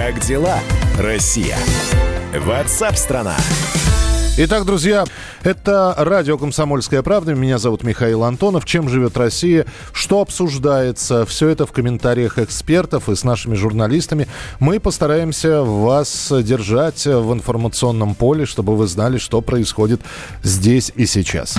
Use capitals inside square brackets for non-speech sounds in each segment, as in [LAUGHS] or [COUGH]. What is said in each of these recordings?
Как дела, Россия? Ватсап-страна! Итак, друзья, это радио «Комсомольская правда». Меня зовут Михаил Антонов. Чем живет Россия? Что обсуждается? Все это в комментариях экспертов и с нашими журналистами. Мы постараемся вас держать в информационном поле, чтобы вы знали, что происходит здесь и сейчас.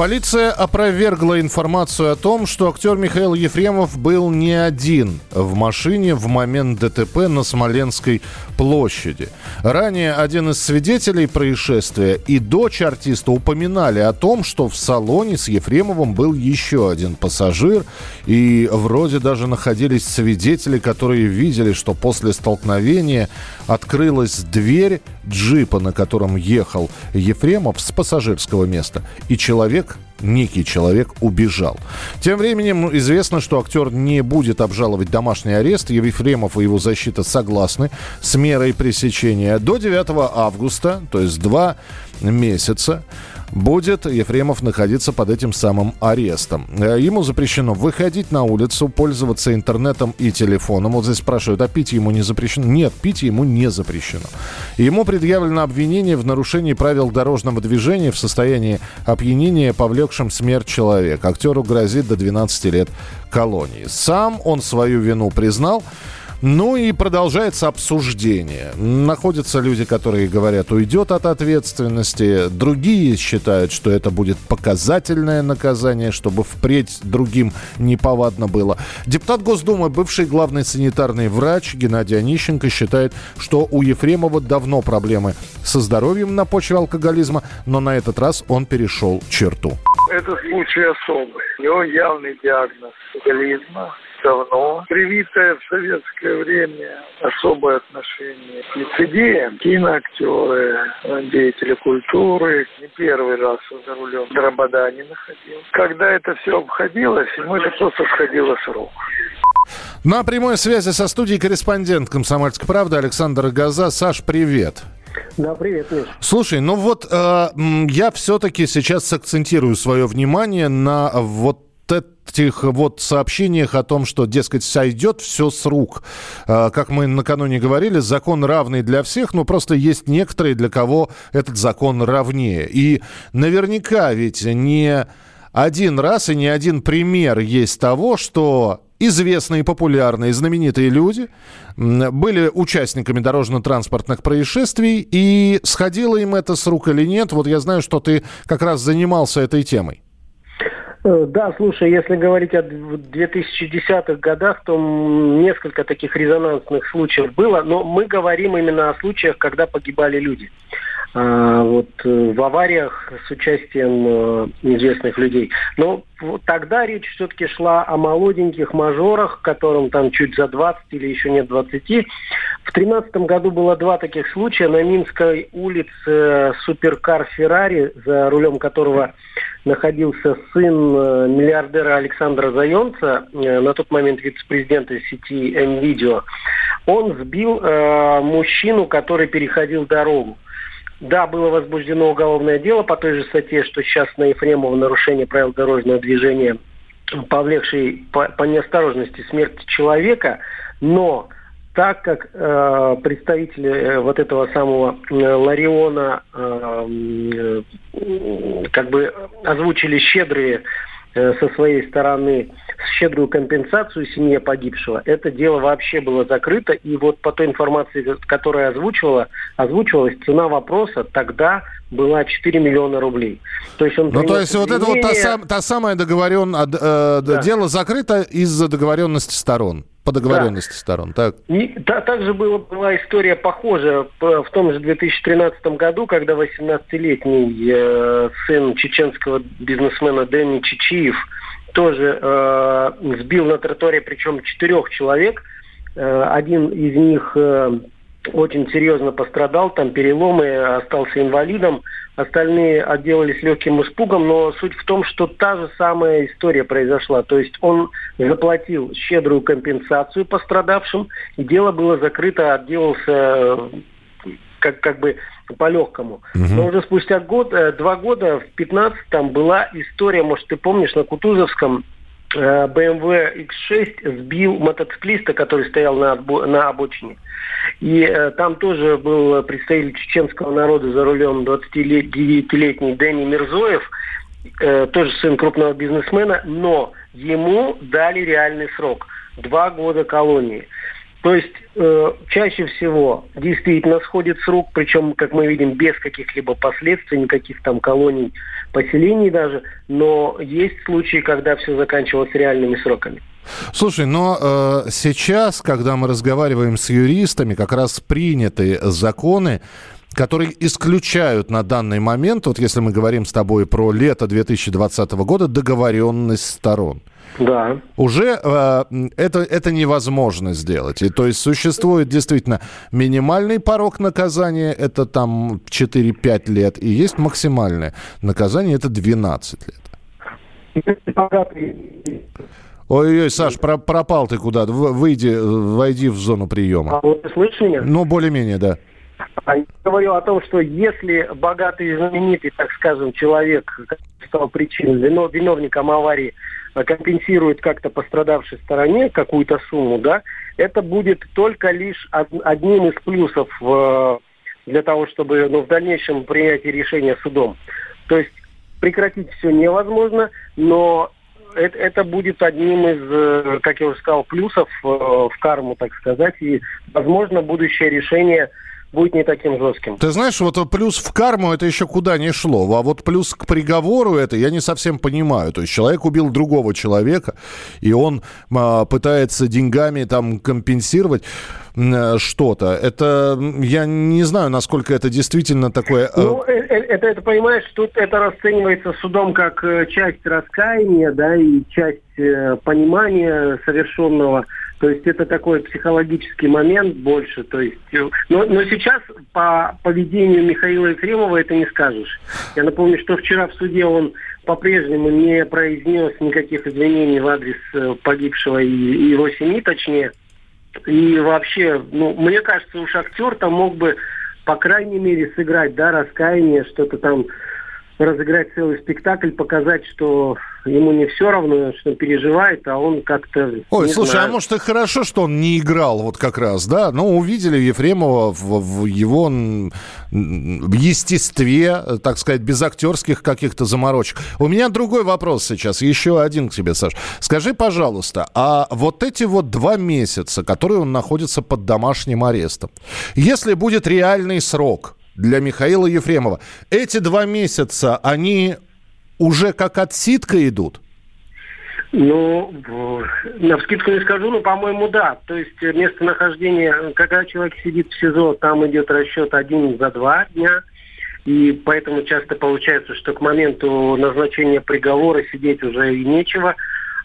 Полиция опровергла информацию о том, что актер Михаил Ефремов был не один в машине в момент ДТП на Смоленской площади. Ранее один из свидетелей происшествия и дочь артиста упоминали о том, что в салоне с Ефремовым был еще один пассажир. И вроде даже находились свидетели, которые видели, что после столкновения открылась дверь джипа, на котором ехал Ефремов с пассажирского места. И человек некий человек убежал. Тем временем известно, что актер не будет обжаловать домашний арест. Ефремов и его защита согласны с мерой пресечения. До 9 августа, то есть два месяца, будет Ефремов находиться под этим самым арестом. Э, ему запрещено выходить на улицу, пользоваться интернетом и телефоном. Вот здесь спрашивают, а пить ему не запрещено? Нет, пить ему не запрещено. Ему предъявлено обвинение в нарушении правил дорожного движения в состоянии опьянения, повлекшем смерть человека. Актеру грозит до 12 лет колонии. Сам он свою вину признал. Ну и продолжается обсуждение. Находятся люди, которые говорят, уйдет от ответственности. Другие считают, что это будет показательное наказание, чтобы впредь другим неповадно было. Депутат Госдумы, бывший главный санитарный врач Геннадий Онищенко считает, что у Ефремова давно проблемы со здоровьем на почве алкоголизма, но на этот раз он перешел черту. Это случай особый. У него явный диагноз алкоголизма давно привитое в советское время особое отношение к лицедеям. Киноактеры, деятели культуры. Не первый раз за рулем Дробода не находил. Когда это все обходилось, ему это просто сходило с рук. На прямой связи со студией корреспондент «Комсомольской правды» Александр Газа. Саш, привет. Да, привет, Миш. Слушай, ну вот э, я все-таки сейчас сакцентирую свое внимание на вот этих вот сообщениях о том, что, дескать, сойдет все с рук. А, как мы накануне говорили, закон равный для всех, но просто есть некоторые, для кого этот закон равнее. И наверняка ведь не один раз и не один пример есть того, что известные, популярные, знаменитые люди были участниками дорожно-транспортных происшествий, и сходило им это с рук или нет. Вот я знаю, что ты как раз занимался этой темой. Э, да, слушай, если говорить о 2010-х годах, то несколько таких резонансных случаев было, но мы говорим именно о случаях, когда погибали люди. А, вот э, в авариях с участием известных людей. Но тогда речь все-таки шла о молоденьких мажорах, которым там чуть за 20 или еще нет 20. В 2013 году было два таких случая. На Минской улице суперкар Феррари, за рулем которого находился сын э, миллиардера Александра Заемца, на тот момент вице-президента сети МВидео. Он сбил э, мужчину, который переходил дорогу. Да, было возбуждено уголовное дело по той же статье, что сейчас на Ефремова нарушение правил дорожного движения, повлекший по, по неосторожности смерть человека, но так как э, представители э, вот этого самого э, Лариона э, э, как бы озвучили щедрые Э, со своей стороны щедрую компенсацию семье погибшего, это дело вообще было закрыто. И вот по той информации, которая озвучивала, озвучивалась, цена вопроса тогда была 4 миллиона рублей. То есть он ну, то есть вот это вот та, сам, та самая договоренность, э, да. дело закрыто из-за договоренности сторон по договоренности да. сторон. Так. И, та, также было, была история похожая в том же 2013 году, когда 18-летний э, сын чеченского бизнесмена Дэни Чичиев тоже э, сбил на тротуаре, причем четырех человек. Э, один из них э, очень серьезно пострадал, там переломы, остался инвалидом, остальные отделались легким испугом, но суть в том, что та же самая история произошла. То есть он заплатил щедрую компенсацию пострадавшим, и дело было закрыто, отделался э, как, как бы по-легкому. Угу. Но уже спустя год, э, два года, в 15-м была история, может, ты помнишь, на Кутузовском BMW X6 сбил мотоциклиста, который стоял на, на обочине. И э, там тоже был представитель чеченского народа за рулем 29-летний Дэнни Мирзоев, э, тоже сын крупного бизнесмена, но ему дали реальный срок – два года колонии. То есть э, чаще всего действительно сходит с рук, причем, как мы видим, без каких-либо последствий, никаких там колоний, поселений даже, но есть случаи, когда все заканчивалось реальными сроками. Слушай, но э, сейчас, когда мы разговариваем с юристами, как раз приняты законы, которые исключают на данный момент, вот если мы говорим с тобой про лето 2020 года, договоренность сторон. Да. Уже э, это, это невозможно сделать. И, то есть существует действительно минимальный порог наказания, это там 4-5 лет, и есть максимальное наказание, это 12 лет. Ой-ой, Саш, про пропал ты куда-то. Выйди, войди в зону приема. А вот ты слышишь меня? Ну, более-менее, да. А я говорил о том, что если богатый и знаменитый, так скажем, человек стал причиной, виновником аварии, компенсирует как-то пострадавшей стороне какую-то сумму, да, это будет только лишь одним из плюсов в, для того, чтобы ну, в дальнейшем принять решение судом. То есть прекратить все невозможно, но это, будет одним из, э, как я уже сказал, плюсов э, в карму, так сказать, и, возможно, будущее решение будет не таким жестким. Ты знаешь, вот плюс в карму это еще куда не шло, а вот плюс к приговору это я не совсем понимаю. То есть человек убил другого человека, и он а, пытается деньгами там компенсировать э, что-то. Это я не знаю, насколько это действительно такое. Э, ну, э, это, это понимаешь, тут это расценивается судом как часть раскаяния, да, и часть понимания совершенного. То есть это такой психологический момент больше. То есть, э, но, но сейчас по поведению Михаила Ефремова это не скажешь. Я напомню, что вчера в суде он по-прежнему не произнес никаких извинений в адрес э, погибшего и, и его семьи, точнее. И вообще, ну, мне кажется, уж актер там мог бы, по крайней мере, сыграть, да, раскаяние, что-то там разыграть целый спектакль, показать, что ему не все равно, что он переживает, а он как-то... Ой, слушай, знаю. а может и хорошо, что он не играл вот как раз, да? Ну, увидели Ефремова в, в его естестве, так сказать, без актерских каких-то заморочек. У меня другой вопрос сейчас, еще один к тебе, Саш. Скажи, пожалуйста, а вот эти вот два месяца, которые он находится под домашним арестом, если будет реальный срок, для Михаила Ефремова. Эти два месяца, они уже как отсидка идут? Ну, на вскидку не скажу, но, по-моему, да. То есть местонахождение, когда человек сидит в СИЗО, там идет расчет один за два дня. И поэтому часто получается, что к моменту назначения приговора сидеть уже и нечего.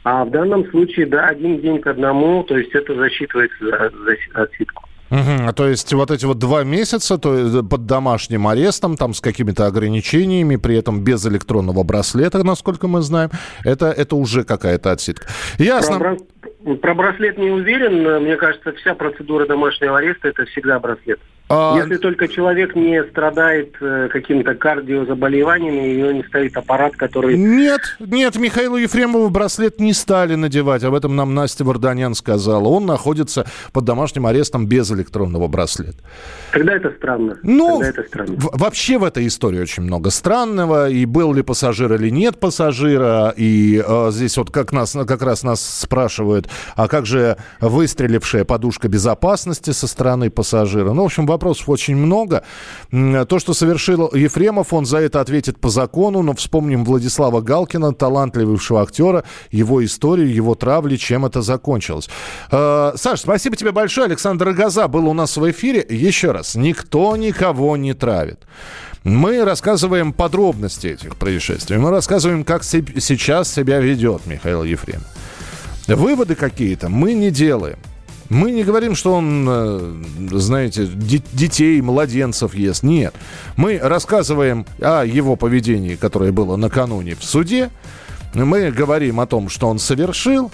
А в данном случае, да, один день к одному, то есть это засчитывается за, за отсидку. Угу, то есть вот эти вот два месяца то есть под домашним арестом, там с какими-то ограничениями, при этом без электронного браслета, насколько мы знаем, это, это уже какая-то отсидка. Ясно. Про, про браслет не уверен. Мне кажется, вся процедура домашнего ареста это всегда браслет. А... Если только человек не страдает э, какими-то кардиозаболеваниями, и у него не стоит аппарат, который... Нет, нет, Михаилу Ефремову браслет не стали надевать. Об этом нам Настя Варданян сказала. Он находится под домашним арестом без электронного браслета. Тогда это странно. Ну, Тогда это странно. вообще в этой истории очень много странного. И был ли пассажир или нет пассажира. И э, здесь вот как, нас, как раз нас спрашивают, а как же выстрелившая подушка безопасности со стороны пассажира? Ну, в общем, вопросов очень много. То, что совершил Ефремов, он за это ответит по закону, но вспомним Владислава Галкина, талантливого актера, его историю, его травли, чем это закончилось. Э, Саш, спасибо тебе большое. Александр Газа был у нас в эфире. Еще раз, никто никого не травит. Мы рассказываем подробности этих происшествий. Мы рассказываем, как сейчас себя ведет Михаил Ефремов. Выводы какие-то мы не делаем. Мы не говорим, что он, э, знаете, детей, младенцев ест. Нет. Мы рассказываем о его поведении, которое было накануне в суде. Мы говорим о том, что он совершил.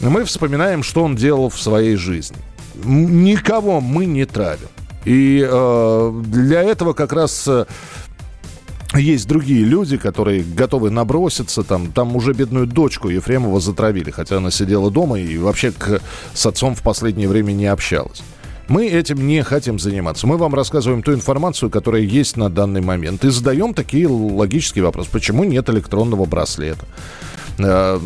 Мы вспоминаем, что он делал в своей жизни. Никого мы не травим. И э, для этого как раз э, есть другие люди, которые готовы наброситься. Там, там уже бедную дочку Ефремова затравили, хотя она сидела дома и вообще к, с отцом в последнее время не общалась. Мы этим не хотим заниматься. Мы вам рассказываем ту информацию, которая есть на данный момент. И задаем такие логические вопросы. Почему нет электронного браслета? Э,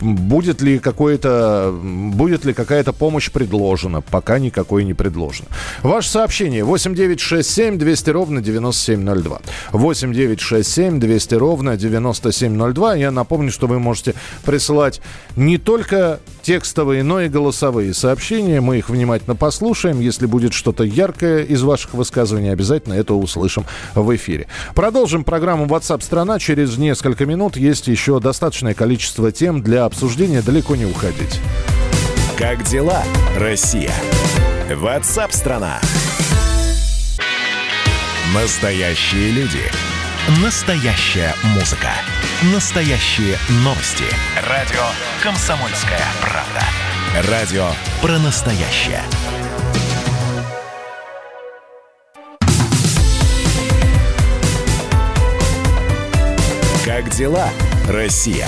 будет ли какое-то, будет ли какая-то помощь предложена? Пока никакой не предложено. Ваше сообщение 8967 200 ровно 9702. 8967 200 ровно 9702. Я напомню, что вы можете присылать не только текстовые, но и голосовые сообщения. Мы их внимательно послушаем. Если будет что-то яркое из ваших высказываний, обязательно это услышим в эфире. Продолжим программу WhatsApp страна. Через несколько минут есть еще достаточное количество тем для обсуждения. Далеко не уходить. Как дела, Россия? WhatsApp страна. Настоящие люди. Настоящая музыка. Настоящие новости. Радио «Комсомольская правда». Радио про настоящее. Как дела, Россия?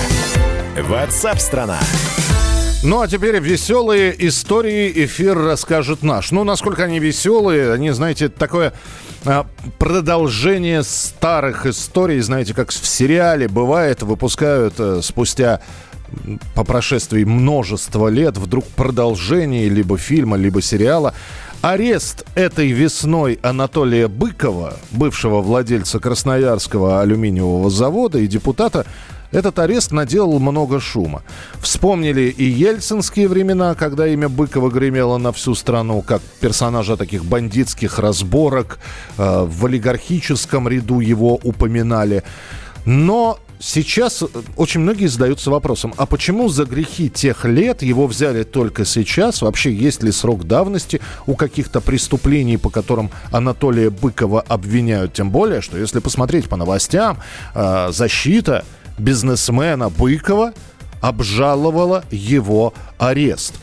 Ватсап-страна! Ну, а теперь веселые истории эфир расскажет наш. Ну, насколько они веселые, они, знаете, такое а, продолжение старых историй, знаете, как в сериале бывает, выпускают э, спустя по прошествии множества лет вдруг продолжение либо фильма, либо сериала. Арест этой весной Анатолия Быкова, бывшего владельца Красноярского алюминиевого завода и депутата, этот арест наделал много шума. Вспомнили и ельцинские времена, когда имя Быкова гремело на всю страну, как персонажа таких бандитских разборок, э, в олигархическом ряду его упоминали. Но сейчас очень многие задаются вопросом, а почему за грехи тех лет его взяли только сейчас? Вообще есть ли срок давности у каких-то преступлений, по которым Анатолия Быкова обвиняют? Тем более, что если посмотреть по новостям, э, защита бизнесмена Быкова обжаловала его арест.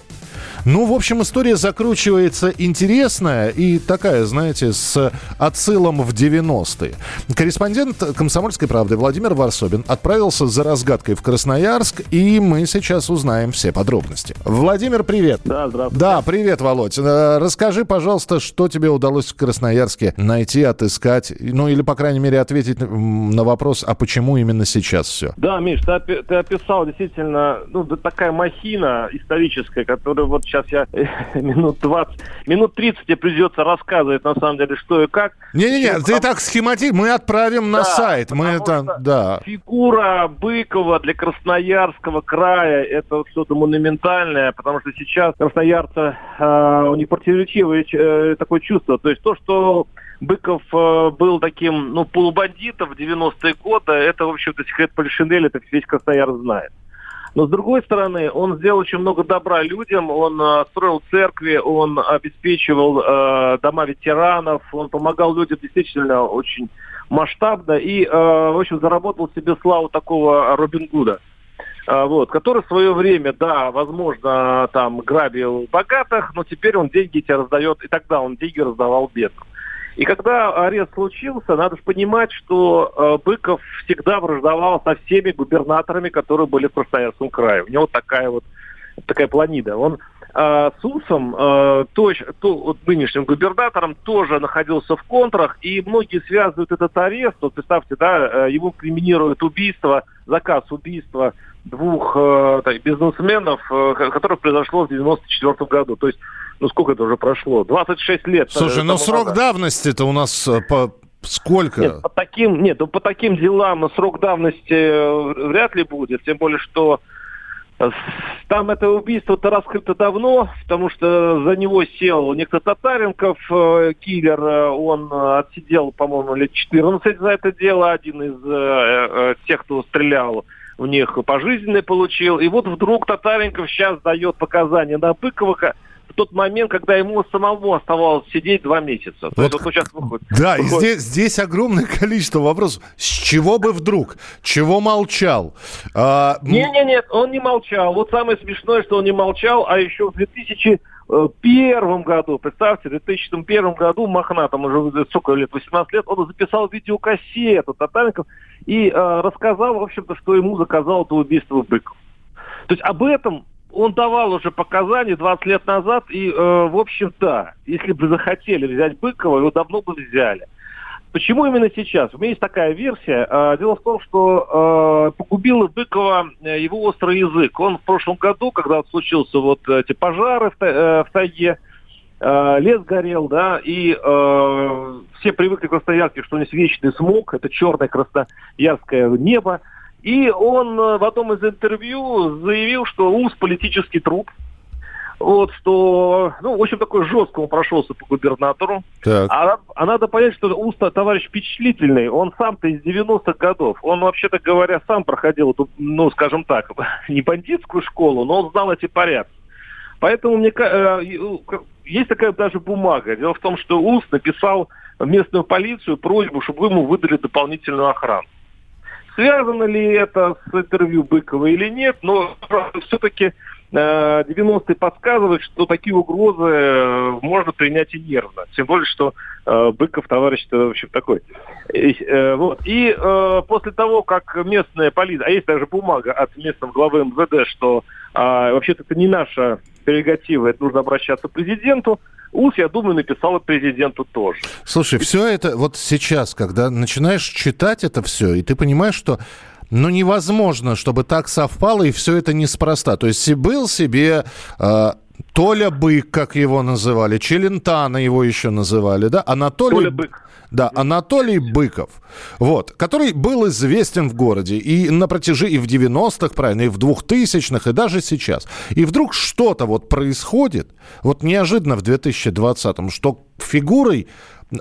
Ну, в общем, история закручивается интересная и такая, знаете, с отсылом в 90-е. Корреспондент «Комсомольской правды» Владимир Варсобин отправился за разгадкой в Красноярск, и мы сейчас узнаем все подробности. Владимир, привет. Да, здравствуйте. Да, привет, Володь. Э, расскажи, пожалуйста, что тебе удалось в Красноярске найти, отыскать, ну или, по крайней мере, ответить на вопрос, а почему именно сейчас все? Да, Миш, ты, ты описал действительно, ну, такая махина историческая, которая вот сейчас я [LAUGHS] минут 20, минут 30 тебе придется рассказывать, на самом деле, что и как. Не-не-не, ты так схемати, мы отправим на да, сайт. Мы это, да. Фигура Быкова для Красноярского края, это что-то монументальное, потому что сейчас красноярцы, э, у них противоречивое э, такое чувство. То есть то, что Быков э, был таким, ну, полубандитом в 90-е годы, это, в общем-то, секрет Полишинеля, это весь Краснояр знает. Но с другой стороны, он сделал очень много добра людям, он э, строил церкви, он обеспечивал э, дома ветеранов, он помогал людям действительно очень масштабно и, э, в общем, заработал себе славу такого Робин Гуда. Э, вот, который в свое время, да, возможно, там грабил богатых, но теперь он деньги тебе раздает, и тогда он деньги раздавал бедным. И когда арест случился, надо же понимать, что э, Быков всегда враждовал со всеми губернаторами, которые были в Красноярском крае. У него такая вот такая планида. Он э, с Усом, э, то, то, вот, нынешним губернатором, тоже находился в контрах, и многие связывают этот арест, вот представьте, да, э, ему криминируют убийство, заказ убийства двух э, так, бизнесменов, э, которое произошло в 94 году. То есть ну сколько это уже прошло? 26 лет. Слушай, ну срок назад. давности-то у нас э, по сколько? Нет, по таким, нет, ну, по таким делам срок давности э, вряд ли будет, тем более, что э, там это убийство-то раскрыто давно, потому что за него сел некто Татаренков, киллер, он отсидел, по-моему, лет 14 за это дело, один из э, тех, кто стрелял в них пожизненный получил. И вот вдруг Татаренков сейчас дает показания на Быкова, в тот момент, когда ему самому оставалось сидеть два месяца. То вот, есть, вот сейчас выходит. Да, выходит. и здесь, здесь огромное [LAUGHS] количество вопросов. С чего бы вдруг? Чего молчал? А... Нет, нет, нет, он не молчал. Вот самое смешное, что он не молчал, а еще в 2000 первом году, представьте, в 2001 году Махна, там уже сколько лет, 18 лет, он записал видеокассету Татарников и э, рассказал, в общем-то, что ему заказал это убийство Быков. То есть об этом он давал уже показания 20 лет назад, и, э, в общем, да, если бы захотели взять Быкова, его давно бы взяли. Почему именно сейчас? У меня есть такая версия. А, дело в том, что э, погубило Быкова э, его острый язык. Он в прошлом году, когда случился вот эти пожары в, э, в тайге, лес горел, да, и э, все привыкли к Красноярске, что у них вечный смог, это черное красноярское небо. И он в одном из интервью заявил, что УЗ политический труп, вот, что, ну, в общем, такой жестко он прошелся по губернатору. Так. А, а надо понять, что Уста товарищ впечатлительный. Он сам-то из 90-х годов. Он, вообще-то говоря, сам проходил эту, ну, скажем так, [LAUGHS] не бандитскую школу, но он знал эти порядки. Поэтому мне э, есть такая даже бумага. Дело в том, что Уст написал в местную полицию просьбу, чтобы ему выдали дополнительную охрану. Связано ли это с интервью Быкова или нет, но все-таки 90-е э, подсказывают, что такие угрозы э, можно принять и нервно. Тем более, что э, Быков товарищ в общем, такой. И, вот. и после того, как местная полиция, а есть даже бумага от местного главы МВД, что а, вообще-то это не наша прерогатива, это нужно обращаться к президенту, УС, я думаю, написал и президенту тоже. Слушай, все это вот сейчас, когда начинаешь читать это все, и ты понимаешь, что ну, невозможно, чтобы так совпало, и все это неспроста. То есть был себе э, Толя Бык, как его называли, Челентана его еще называли, да? Анатолий... Толя Бык. Да, Анатолий Быков, вот, который был известен в городе и на протяжении и в 90-х, правильно, и в 2000-х, и даже сейчас. И вдруг что-то вот происходит, вот неожиданно в 2020-м, что фигурой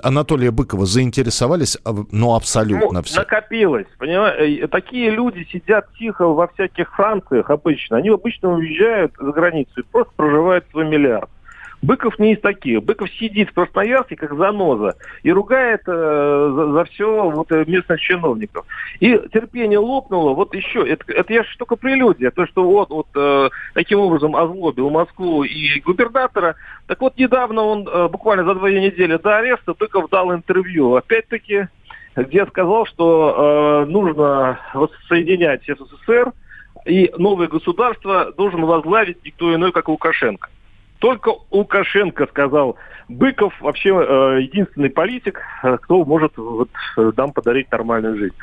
Анатолия Быкова заинтересовались, ну, абсолютно ну, все. Накопилось, понимаешь? Э, такие люди сидят тихо во всяких Франциях обычно. Они обычно уезжают за границу и просто проживают свой миллиард. Быков не из таких. Быков сидит в Красноярске, как заноза, и ругает э, за, за все вот, э, местных чиновников. И терпение лопнуло. Вот еще, это, это я же только прелюдия, то, что вот, вот э, таким образом озлобил Москву и губернатора. Так вот, недавно он, э, буквально за две недели до ареста, Быков дал интервью. Опять-таки, где сказал, что э, нужно соединять СССР, и новое государство должен возглавить никто иной, как Лукашенко. Только Лукашенко сказал, Быков вообще э, единственный политик, э, кто может вот, э, нам подарить нормальную жизнь.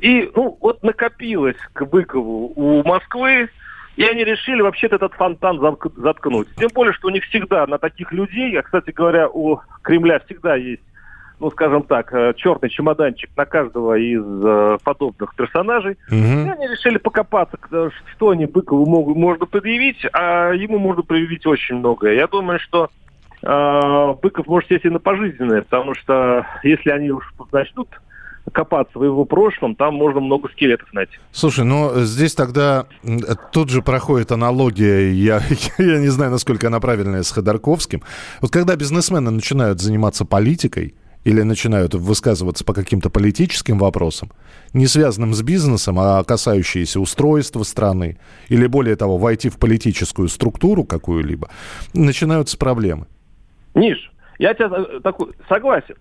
И ну, вот накопилось к Быкову у Москвы, и они решили вообще-то этот фонтан заткнуть. Тем более, что у них всегда на таких людей, а, кстати говоря, у Кремля всегда есть ну, скажем так, э, черный чемоданчик на каждого из э, подобных персонажей. Угу. И они решили покопаться, что они Быкову могут, можно предъявить, а ему можно предъявить очень многое. Я думаю, что э, Быков может сесть и на пожизненное, потому что если они уж начнут копаться в его прошлом, там можно много скелетов найти. Слушай, ну здесь тогда тут же проходит аналогия, я, [LAUGHS] я не знаю, насколько она правильная, с Ходорковским. Вот когда бизнесмены начинают заниматься политикой, или начинают высказываться по каким-то политическим вопросам, не связанным с бизнесом, а касающиеся устройства страны, или более того, войти в политическую структуру какую-либо, начинаются проблемы. Ниш, я тебя э, такой, согласен.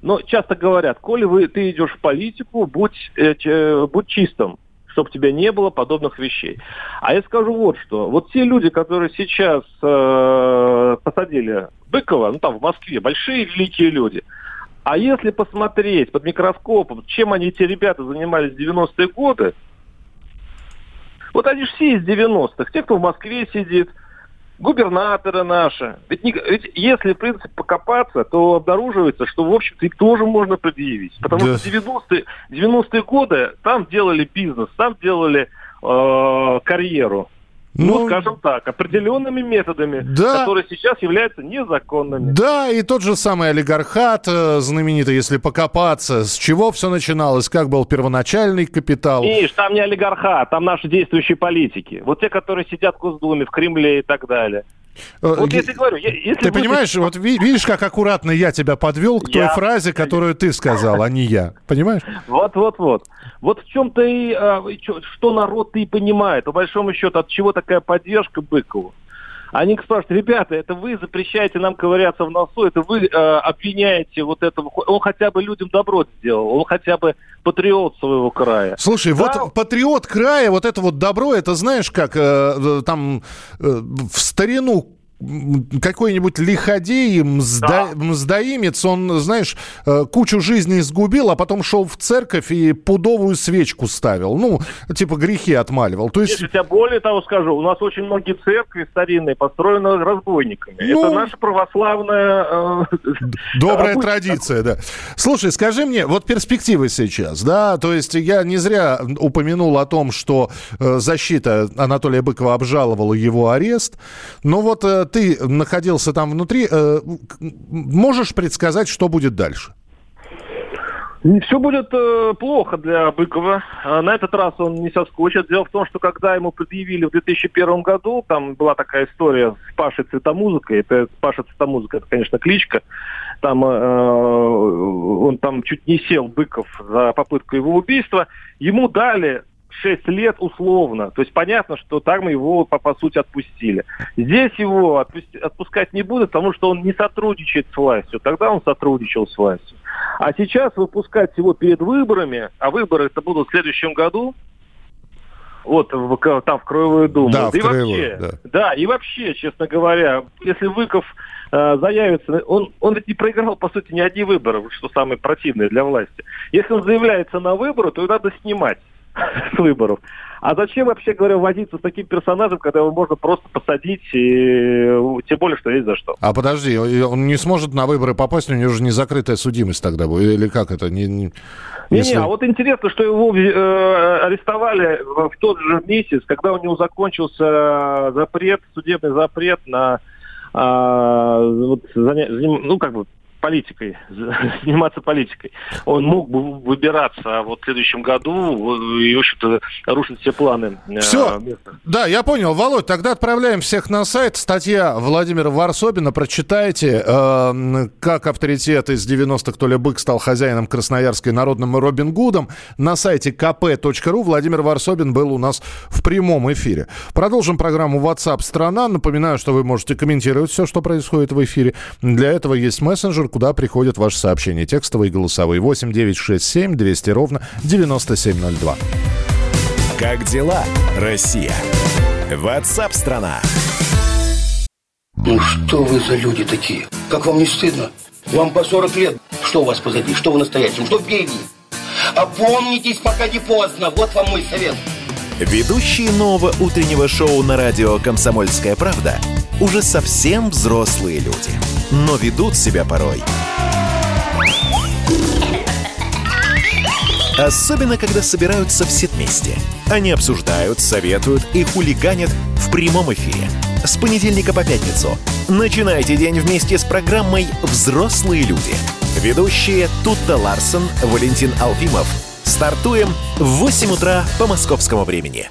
Но часто говорят, коли вы, ты идешь в политику, будь, э, э, будь чистым, чтобы тебя не было подобных вещей. А я скажу вот что. Вот те люди, которые сейчас э, посадили Быкова, ну там в Москве, большие великие люди – а если посмотреть под микроскопом, чем они, эти ребята, занимались в 90-е годы, вот они же все из 90-х. Те, кто в Москве сидит, губернаторы наши. Ведь, не, ведь если, в принципе, покопаться, то обнаруживается, что, в общем-то, их тоже можно предъявить. Потому да. что 90-е, 90 годы там делали бизнес, там делали э, карьеру. Ну, ну, скажем так, определенными методами, да. которые сейчас являются незаконными. Да, и тот же самый олигархат, э, знаменитый, если покопаться, с чего все начиналось, как был первоначальный капитал. Видишь, там не олигархат, там наши действующие политики. Вот те, которые сидят в Госдуме, в Кремле и так далее. Э, вот если говорю, если ты понимаешь, вот видишь, как аккуратно я тебя подвел к той я... фразе, которую ты сказал, а не я. Понимаешь? Вот, вот, вот. Вот в чем-то и а, что народ и понимает. По большому счету, от чего такая поддержка Быкову? Они спрашивают, ребята, это вы запрещаете нам ковыряться в носу, это вы э, обвиняете вот этого. Он хотя бы людям добро сделал, он хотя бы патриот своего края. Слушай, да? вот патриот края, вот это вот добро, это знаешь, как э, э там э, в старину какой-нибудь лиходей, мзда, да. мздоимец, он, знаешь, э, кучу жизней сгубил, а потом шел в церковь и пудовую свечку ставил. Ну, типа грехи отмаливал. То есть... Я более того скажу, у нас очень многие церкви старинные построены разбойниками. Ну... Это наша православная... Э... Добрая традиция, да. Слушай, скажи мне, вот перспективы сейчас, да, то есть я не зря упомянул о том, что э, защита Анатолия Быкова обжаловала его арест, но вот ты находился там внутри, э, можешь предсказать, что будет дальше? Все будет э, плохо для Быкова. А на этот раз он не соскочит. Дело в том, что когда ему предъявили в 2001 году, там была такая история с Пашей Цветомузыкой. Это Паша Цветомузыка, это, конечно, кличка. Там э, он там чуть не сел, Быков, за попытку его убийства. Ему дали 6 лет условно. То есть понятно, что там его, по, по сути, отпустили. Здесь его отпусти, отпускать не будут, потому что он не сотрудничает с властью. Тогда он сотрудничал с властью. А сейчас выпускать его перед выборами, а выборы это будут в следующем году, вот в, там в Краевую Думу. Да, да в Краевую, вообще, да. да, и вообще, честно говоря, если Выков э, заявится, он, он ведь не проиграл, по сути, ни одни выборы, что самое противное для власти. Если он заявляется на выборы, то его надо снимать с [LAUGHS] выборов. А зачем, вообще говоря, возиться с таким персонажем, когда его можно просто посадить, и тем более, что есть за что? А подожди, он не сможет на выборы попасть, у него же не закрытая судимость тогда будет, или как это? Не, не... Если... Не, не, а вот интересно, что его э, арестовали в тот же месяц, когда у него закончился запрет, судебный запрет на э, вот, заня... ну, как бы политикой, [LAUGHS] заниматься политикой. Он мог бы выбираться вот в следующем году и, в общем-то, рушить все планы. Э, все, места. да, я понял. Володь, тогда отправляем всех на сайт. Статья Владимира Варсобина. Прочитайте, э, как авторитет из 90-х Толя Бык стал хозяином Красноярской народным Робин Гудом. На сайте kp.ru Владимир Варсобин был у нас в прямом эфире. Продолжим программу WhatsApp страна. Напоминаю, что вы можете комментировать все, что происходит в эфире. Для этого есть мессенджер куда приходят ваши сообщения. Текстовые и голосовые. 8 9 6 7 200 ровно 9702. Как дела, Россия? Ватсап-страна! Ну что вы за люди такие? Как вам не стыдно? Вам по 40 лет. Что у вас позади? Что вы настоящем? Что впереди? Опомнитесь, пока не поздно. Вот вам мой совет. Ведущие нового утреннего шоу на радио «Комсомольская правда» уже совсем взрослые люди, но ведут себя порой. Особенно, когда собираются все вместе. Они обсуждают, советуют и хулиганят в прямом эфире. С понедельника по пятницу. Начинайте день вместе с программой «Взрослые люди». Ведущие Тутта Ларсон, Валентин Алфимов. Стартуем в 8 утра по московскому времени.